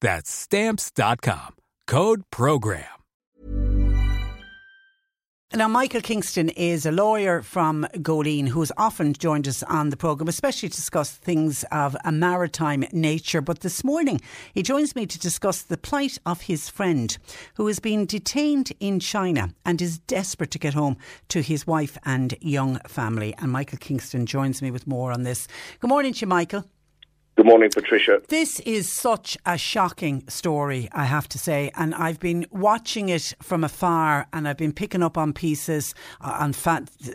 That's Stamps.com. Code PROGRAM. Now, Michael Kingston is a lawyer from Goleen who has often joined us on the programme, especially to discuss things of a maritime nature. But this morning, he joins me to discuss the plight of his friend who has been detained in China and is desperate to get home to his wife and young family. And Michael Kingston joins me with more on this. Good morning to you, Michael. Good morning, Patricia. This is such a shocking story, I have to say. And I've been watching it from afar and I've been picking up on pieces, uh, on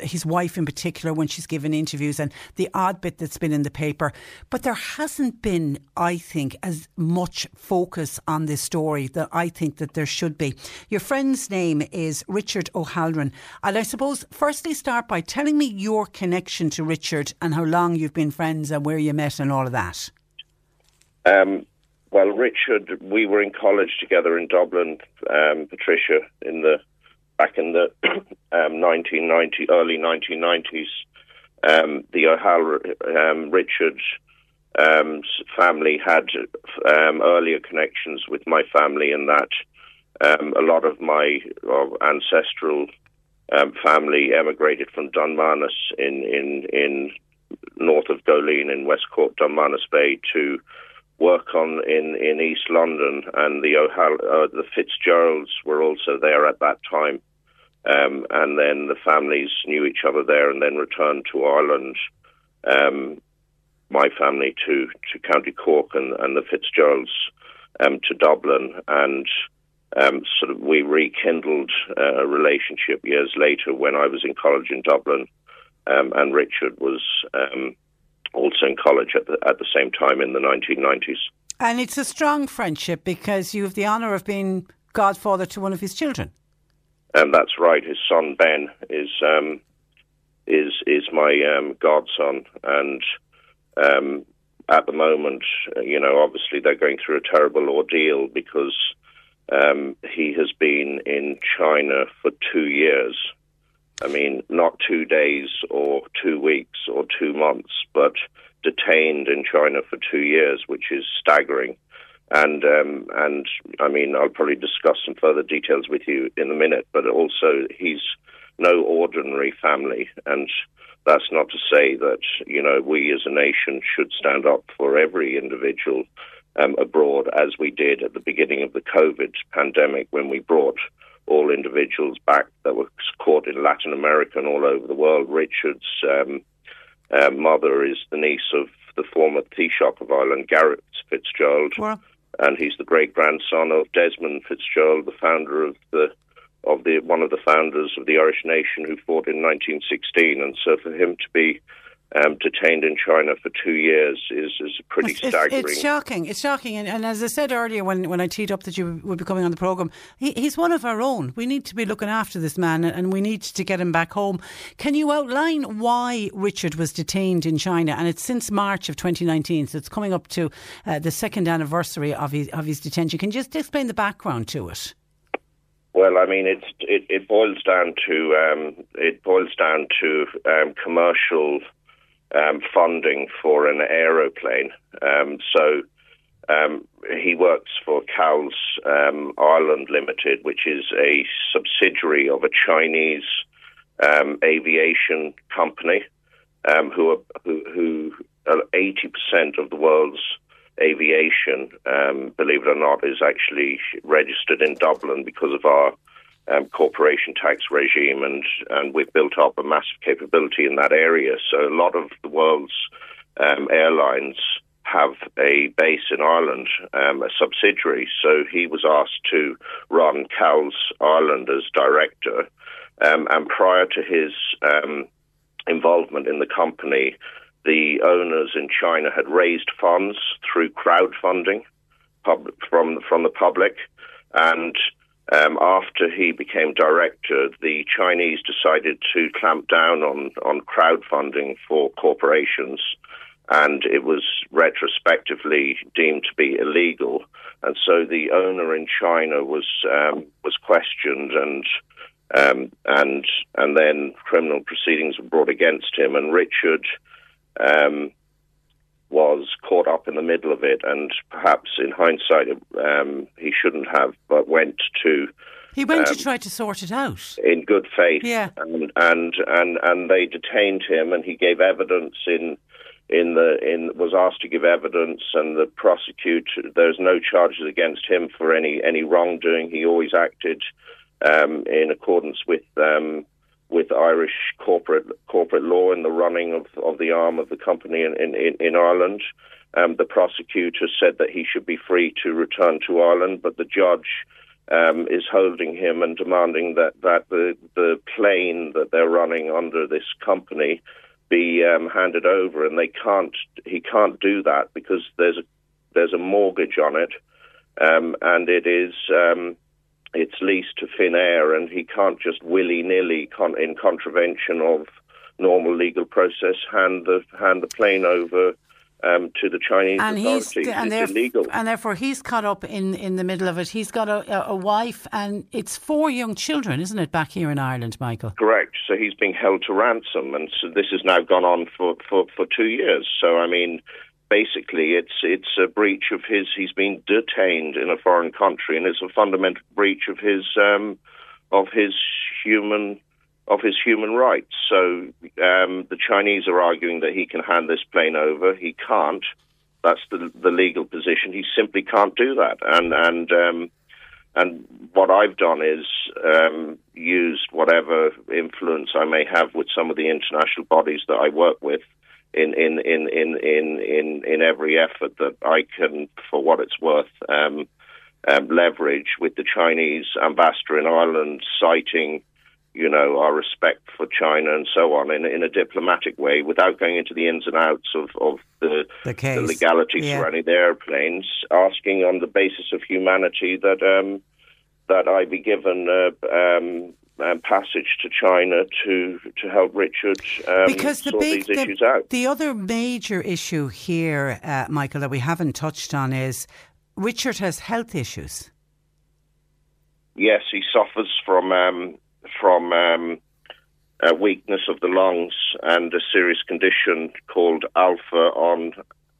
his wife in particular, when she's given interviews and the odd bit that's been in the paper. But there hasn't been, I think, as much focus on this story that I think that there should be. Your friend's name is Richard O'Halloran. And I suppose, firstly, start by telling me your connection to Richard and how long you've been friends and where you met and all of that. Um, well, Richard, we were in college together in Dublin, um, Patricia, in the back in the um, 1990 early 1990s. Um, the O'Halloran, um, Richard um, family had um, earlier connections with my family, in that a lot of my uh, ancestral family emigrated from Dunmanus in in in north of Goleen in West Cork, Dunmanus Bay to work on in, in East London, and the O'Hall- uh, the Fitzgeralds were also there at that time. Um, and then the families knew each other there, and then returned to Ireland. Um, my family to, to County Cork, and, and the Fitzgeralds um, to Dublin, and um, sort of we rekindled uh, a relationship years later when I was in college in Dublin, um, and Richard was um, also in college at the, at the same time in the 1990s. And it's a strong friendship because you have the honour of being godfather to one of his children. And that's right. His son Ben is um, is is my um, godson, and um, at the moment, you know, obviously they're going through a terrible ordeal because um, he has been in China for two years I mean, not two days or two weeks or two months, but detained in China for two years, which is staggering. And um, and I mean, I'll probably discuss some further details with you in a minute. But also, he's no ordinary family, and that's not to say that you know we as a nation should stand up for every individual um, abroad, as we did at the beginning of the COVID pandemic when we brought all individuals back that were caught in Latin America and all over the world. Richard's um, uh, mother is the niece of the former Taoiseach of Ireland, Garret Fitzgerald, and he's the great grandson of Desmond Fitzgerald, the founder of the of the one of the founders of the Irish nation who fought in 1916. And so for him to be um, detained in China for two years is, is pretty it's, staggering. It's, it's, shocking. It's shocking. And, and, as I said earlier when, when I teed up that you would be coming on the programme, he, he's one of our own. We need to be looking after this man and we need to get him back home. Can you outline why Richard was detained in China? And it's since March of 2019, so it's coming up to uh, the second anniversary of his, of his detention. Can you just explain the background to it? Well, I mean, it's, it, it boils down to um, it boils down to um, commercial um, funding for an aeroplane. Um, so um, he works for CALS um, Ireland Limited, which is a subsidiary of a Chinese aviation company, who are who, who eighty percent of the world's aviation, um, believe it or not, is actually registered in Dublin because of our um, corporation tax regime, and and we've built up a massive capability in that area. So a lot of the world's um, airlines have a base in Ireland, um, a subsidiary. So he was asked to run CALS Ireland as director, um, and prior to his um, involvement in the company the owners in China had raised funds through crowdfunding pub- from from the public, and um, after he became director, the Chinese decided to clamp down on on crowdfunding for corporations, and it was retrospectively deemed to be illegal. And so the owner in China was um, was questioned and. Um, and and then criminal proceedings were brought against him. And Richard um, was caught up in the middle of it, and perhaps in hindsight, um, he shouldn't have, but went to. He went um, to try to sort it out in good faith, yeah, and and and and they detained him, and he gave evidence in in the in was asked to give evidence, and the prosecutor there's no charges against him for any any wrongdoing. He always acted um, in accordance with um, with Irish corporate corporate law and the running of, of the arm of the company in, in, in Ireland. Um, the prosecutor said that he should be free to return to Ireland, but the judge um, is holding him and demanding that, that the, the plane that they're running under this company be um, handed over, and they can't. He can't do that because there's a there's a mortgage on it, um, and it is um, it's leased to Finnair, and he can't just willy nilly, con- in contravention of normal legal process, hand the hand the plane over um, to the Chinese and authorities. He's, and, illegal. and therefore, he's caught up in, in the middle of it. He's got a, a wife, and it's four young children, isn't it, back here in Ireland, Michael? Correct. So he's being held to ransom, and so this has now gone on for, for, for two years. So, I mean, basically it's it's a breach of his. He's been detained in a foreign country, and it's a fundamental breach of his um, of his human of his human rights. So um, the Chinese are arguing that he can hand this plane over. He can't. That's the the legal position. He simply can't do that. And and um, and what I've done is um, used whatever influence I may have with some of the international bodies that I work with in in in in in in, in every effort that I can, for what it's worth, um, um, leverage with the Chinese ambassador in Ireland, citing, you know, our respect for China and so on in in a diplomatic way, without going into the ins and outs of of the the, the legality yeah. surrounding the airplanes, asking on the basis of humanity that. Um, that I be given uh, um, um, passage to China to to help Richard um, because the sort big, these the, issues out. The other major issue here, uh, Michael, that we haven't touched on is Richard has health issues. Yes, he suffers from um, from um, a weakness of the lungs and a serious condition called alpha one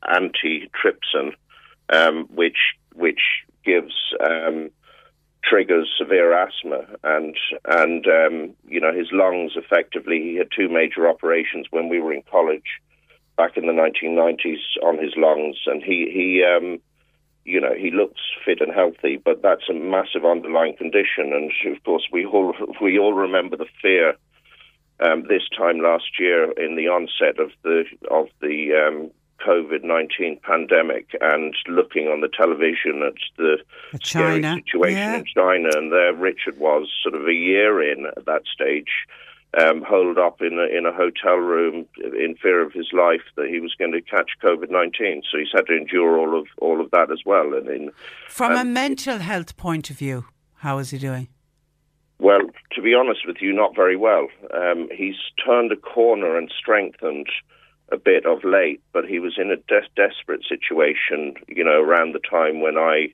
antitrypsin, um, which which gives um, triggers severe asthma, and and um, you know his lungs. Effectively, he had two major operations when we were in college back in the 1990s on his lungs, and he he um, you know he looks fit and healthy, but that's a massive underlying condition, and of course we all we all remember the fear. Um, this time last year, in the onset of the of the um, COVID 19 pandemic and looking on the television at the China. scary situation yeah. in China. And there Richard was sort of a year in at that stage. Um, holed up in a, in a hotel room in fear of his life that he was going to catch COVID nineteen. So he's had to endure all of all of that as well. And in, from a mental health point of view, how is he doing? Well, to be honest with you, not very well. Um, he's turned a corner and strengthened a bit of late, but he was in a des- desperate situation, you know, around the time when I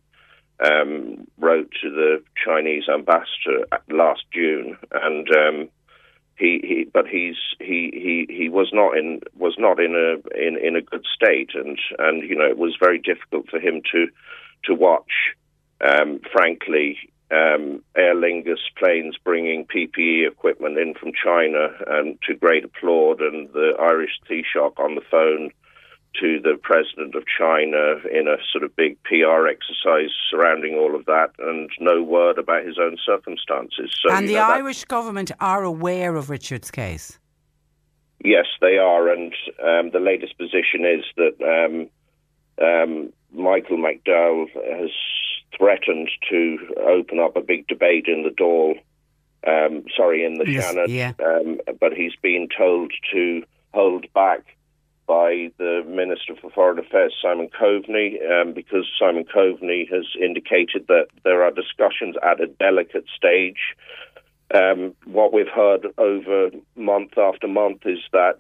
um, wrote to the Chinese ambassador last June, and um, he, he, but he's he, he, he was not in was not in a in, in a good state, and and you know it was very difficult for him to to watch. Um, frankly, um, Aer Lingus planes bringing PPE equipment in from China, and to great applaud, and the Irish Taoiseach on the phone to the president of China in a sort of big PR exercise surrounding all of that, and no word about his own circumstances. So, and the know, Irish government are aware of Richard's case. Yes, they are, and um, the latest position is that um, um, Michael McDowell has threatened to open up a big debate in the Dáil. Um, sorry, in the yes, Seanad, yeah. Um, but he's been told to hold back by the Minister for Foreign Affairs, Simon Coveney, um, because Simon Coveney has indicated that there are discussions at a delicate stage. Um, what we've heard over month after month is that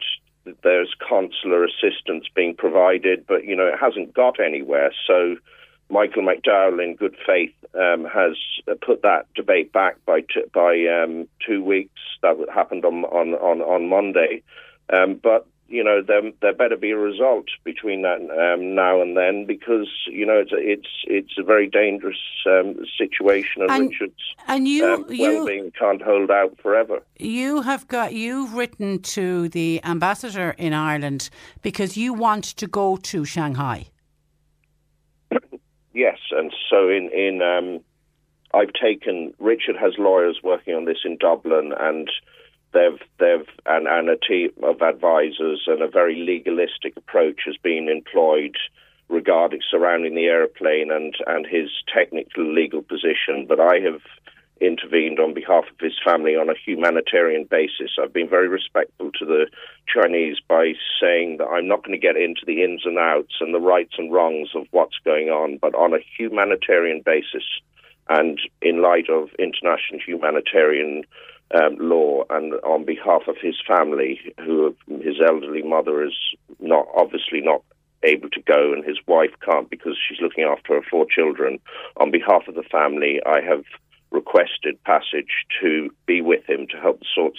there's consular assistance being provided, but you know it hasn't got anywhere. So Michael McDowell, in good faith, um, has put that debate back by t- by um, two weeks. That happened on on on, on Monday, um, but you know, there, there better be a result between that um, now and then because you know it's a, it's it's a very dangerous um, situation, and, and Richard's and you, um, well-being can't hold out forever. You have got you've written to the ambassador in Ireland because you want to go to Shanghai. Yes, and so in in um, I've taken Richard has lawyers working on this in Dublin and they've they've and, and a team of advisors and a very legalistic approach has been employed regarding surrounding the airplane and and his technical legal position. But I have intervened on behalf of his family on a humanitarian basis. I've been very respectful to the Chinese by saying that I'm not going to get into the ins and outs and the rights and wrongs of what's going on, but on a humanitarian basis and in light of international humanitarian um, law, and on behalf of his family, who his elderly mother is not obviously not able to go, and his wife can't because she's looking after her four children. On behalf of the family, I have requested passage to be with him to help sort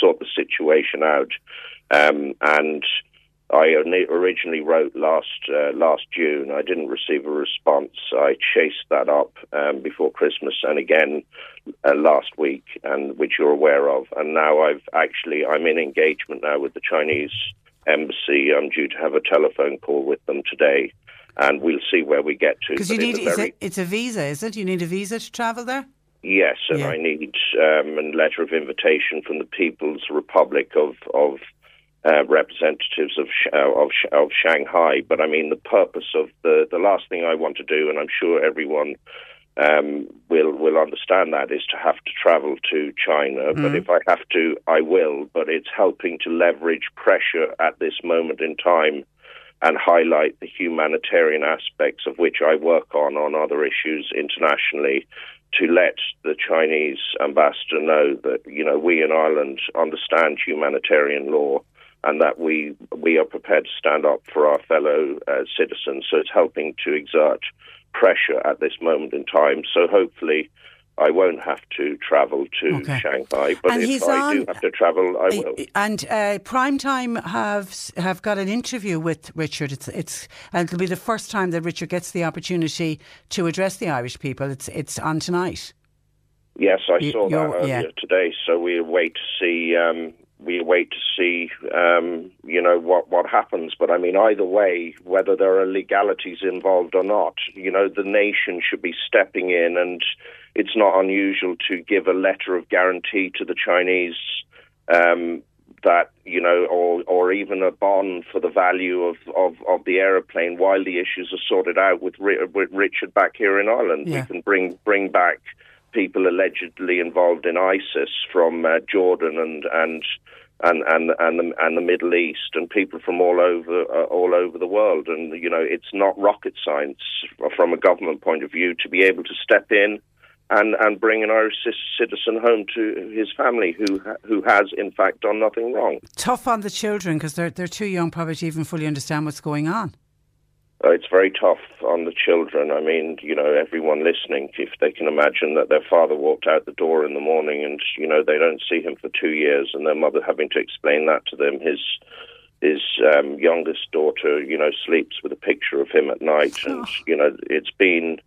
sort the situation out, um, and I originally wrote last uh, last June. I didn't receive a response. I chased that up um, before Christmas and again uh, last week, and which you're aware of. And now I've actually I'm in engagement now with the Chinese embassy. I'm due to have a telephone call with them today, and we'll see where we get to. Because you need very... it's a visa, is it? You need a visa to travel there. Yes, and yeah. I need um, a letter of invitation from the People's Republic of of uh, representatives of, uh, of of Shanghai. But I mean, the purpose of the the last thing I want to do, and I'm sure everyone um, will will understand that, is to have to travel to China. Mm. But if I have to, I will. But it's helping to leverage pressure at this moment in time. And highlight the humanitarian aspects of which I work on on other issues internationally, to let the Chinese ambassador know that you know we in Ireland understand humanitarian law and that we we are prepared to stand up for our fellow uh, citizens. So it's helping to exert pressure at this moment in time. So hopefully. I won't have to travel to okay. Shanghai, but and if I on, do have to travel, I will. And uh, Primetime have have got an interview with Richard. It's it's and it'll be the first time that Richard gets the opportunity to address the Irish people. It's it's on tonight. Yes, I you, saw that earlier yeah. today. So we wait to see um, we wait to see, um, you know, what what happens. But I mean, either way, whether there are legalities involved or not, you know, the nation should be stepping in, and it's not unusual to give a letter of guarantee to the Chinese. Um, that you know, or or even a bond for the value of, of, of the aeroplane while the issues are sorted out with, with Richard back here in Ireland. Yeah. We can bring bring back people allegedly involved in ISIS from uh, Jordan and and and and and the, and the Middle East and people from all over uh, all over the world. And you know, it's not rocket science from a government point of view to be able to step in and and bring an Irish citizen home to his family who who has in fact done nothing wrong. Tough on the children because they're they're too young probably to even fully understand what's going on. Uh, it's very tough on the children. I mean, you know, everyone listening, if they can imagine that their father walked out the door in the morning and, you know, they don't see him for two years and their mother having to explain that to them. His his um, youngest daughter, you know, sleeps with a picture of him at night. And, oh. you know, it's been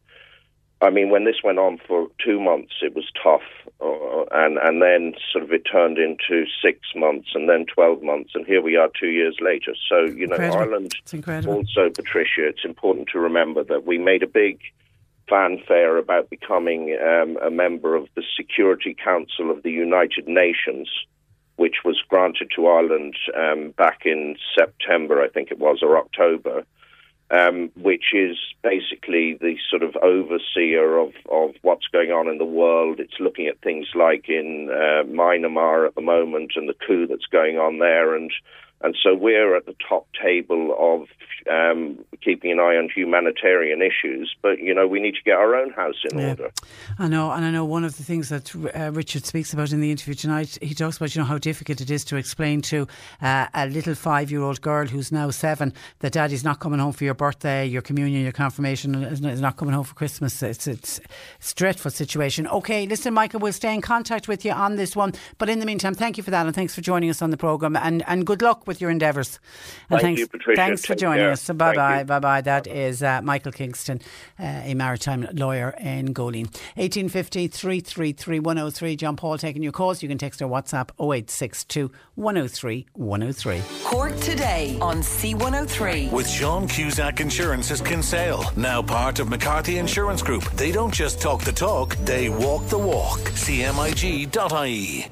I mean, when this went on for two months, it was tough, uh, and and then sort of it turned into six months, and then twelve months, and here we are two years later. So you know, incredible. Ireland. It's incredible. Also, Patricia, it's important to remember that we made a big fanfare about becoming um, a member of the Security Council of the United Nations, which was granted to Ireland um, back in September, I think it was, or October um, which is basically the sort of overseer of, of what's going on in the world. It's looking at things like in uh, Myanmar at the moment and the coup that's going on there, and and so we're at the top table of um, keeping an eye on humanitarian issues. But, you know, we need to get our own house in yeah. order. I know. And I know one of the things that uh, Richard speaks about in the interview tonight, he talks about, you know, how difficult it is to explain to uh, a little five year old girl who's now seven that daddy's not coming home for your birthday, your communion, your confirmation, is not coming home for Christmas. It's, it's, it's a dreadful situation. Okay, listen, Michael, we'll stay in contact with you on this one. But in the meantime, thank you for that and thanks for joining us on the programme and, and good luck with your endeavours. And Thank thanks, you, Patricia. Thanks for joining care. us. So bye bye, bye bye. That is uh, Michael Kingston, uh, a maritime lawyer in Goleen. 1850 333 103. John Paul taking your calls. You can text our WhatsApp 0862 103 103. Cork today on C103. With Sean Cusack Insurance's Kinsale, now part of McCarthy Insurance Group. They don't just talk the talk, they walk the walk. CMIG.ie.